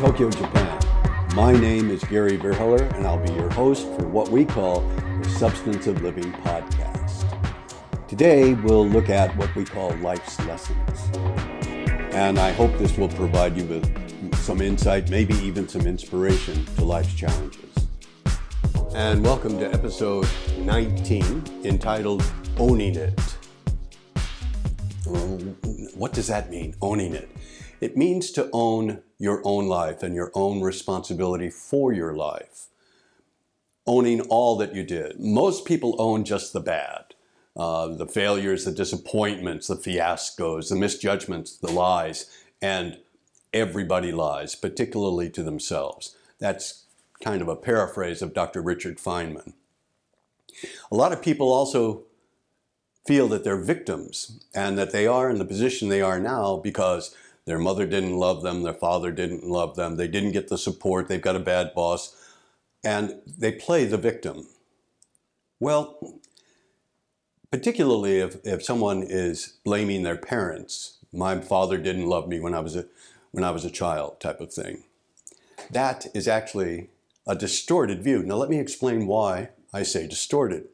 Tokyo, Japan. My name is Gary Verheller, and I'll be your host for what we call the Substance of Living podcast. Today, we'll look at what we call life's lessons. And I hope this will provide you with some insight, maybe even some inspiration to life's challenges. And welcome to episode 19 entitled Owning It. What does that mean, owning it? It means to own your own life and your own responsibility for your life. Owning all that you did. Most people own just the bad. Uh, the failures, the disappointments, the fiascos, the misjudgments, the lies, and everybody lies, particularly to themselves. That's kind of a paraphrase of Dr. Richard Feynman. A lot of people also feel that they're victims and that they are in the position they are now because their mother didn't love them, their father didn't love them, they didn't get the support, they've got a bad boss, and they play the victim. Well, particularly if, if someone is blaming their parents, my father didn't love me when I was a when I was a child type of thing. That is actually a distorted view. Now let me explain why I say distorted.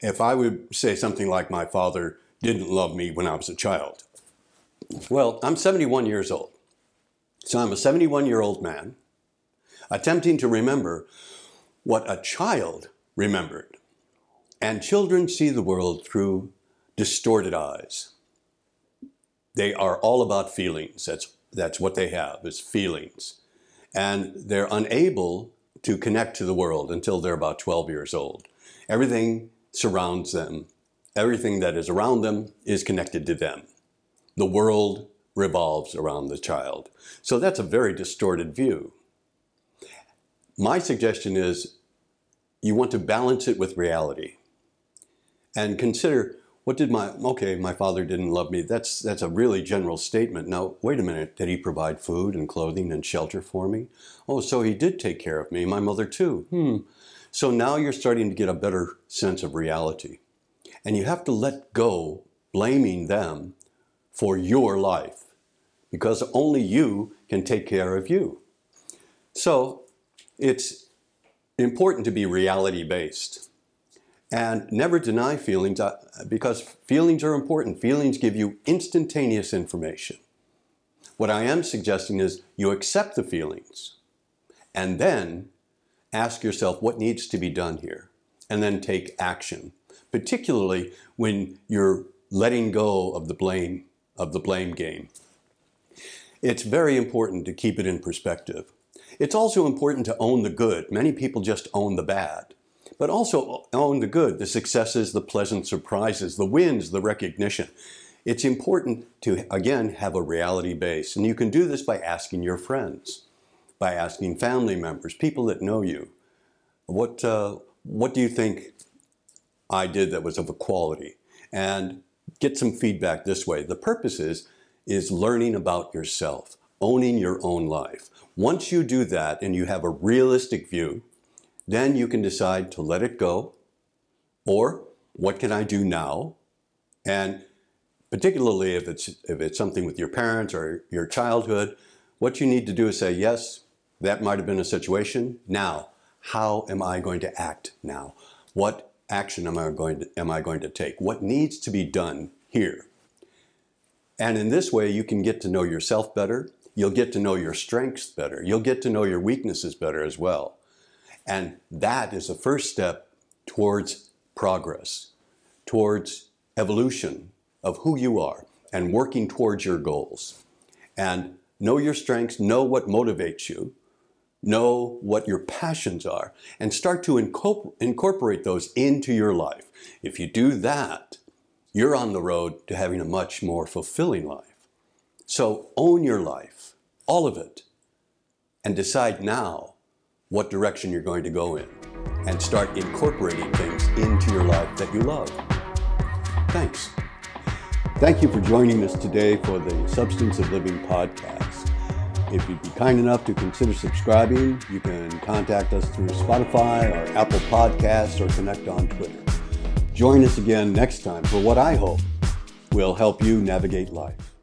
If I would say something like my father didn't love me when I was a child, well, I'm 71 years old. So I'm a 71 year old man attempting to remember what a child remembered. And children see the world through distorted eyes. They are all about feelings. That's, that's what they have, is feelings. And they're unable to connect to the world until they're about 12 years old. Everything surrounds them. Everything that is around them is connected to them the world revolves around the child. So that's a very distorted view. My suggestion is you want to balance it with reality and consider what did my okay my father didn't love me. That's that's a really general statement. Now wait a minute. Did he provide food and clothing and shelter for me? Oh so he did take care of me my mother too. Hmm. So now you're starting to get a better sense of reality. And you have to let go blaming them for your life because only you can take care of you. So it's important to be reality based and never deny feelings uh, because feelings are important. Feelings give you instantaneous information. What I am suggesting is you accept the feelings and then ask yourself what needs to be done here and then take action, particularly when you're letting go of the blame of the blame game. It's very important to keep it in perspective. It's also important to own the good. Many people just own the bad, but also own the good, the successes, the pleasant surprises, the wins, the recognition. It's important to, again, have a reality base. And you can do this by asking your friends, by asking family members, people that know you. What, uh, what do you think I did that was of a quality? And get some feedback this way. The purpose is, is learning about yourself, owning your own life. Once you do that and you have a realistic view, then you can decide to let it go or what can I do now? And particularly if it's, if it's something with your parents or your childhood, what you need to do is say, yes, that might have been a situation. Now, how am I going to act now? What action am I going to, am I going to take? What needs to be done here? And in this way, you can get to know yourself better. You'll get to know your strengths better. You'll get to know your weaknesses better as well. And that is the first step towards progress, towards evolution of who you are and working towards your goals. And know your strengths, know what motivates you, know what your passions are, and start to incorporate those into your life. If you do that, you're on the road to having a much more fulfilling life. So own your life, all of it, and decide now what direction you're going to go in and start incorporating things into your life that you love. Thanks. Thank you for joining us today for the Substance of Living podcast. If you'd be kind enough to consider subscribing, you can contact us through Spotify or Apple Podcasts or connect on Twitter. Join us again next time for what I hope will help you navigate life.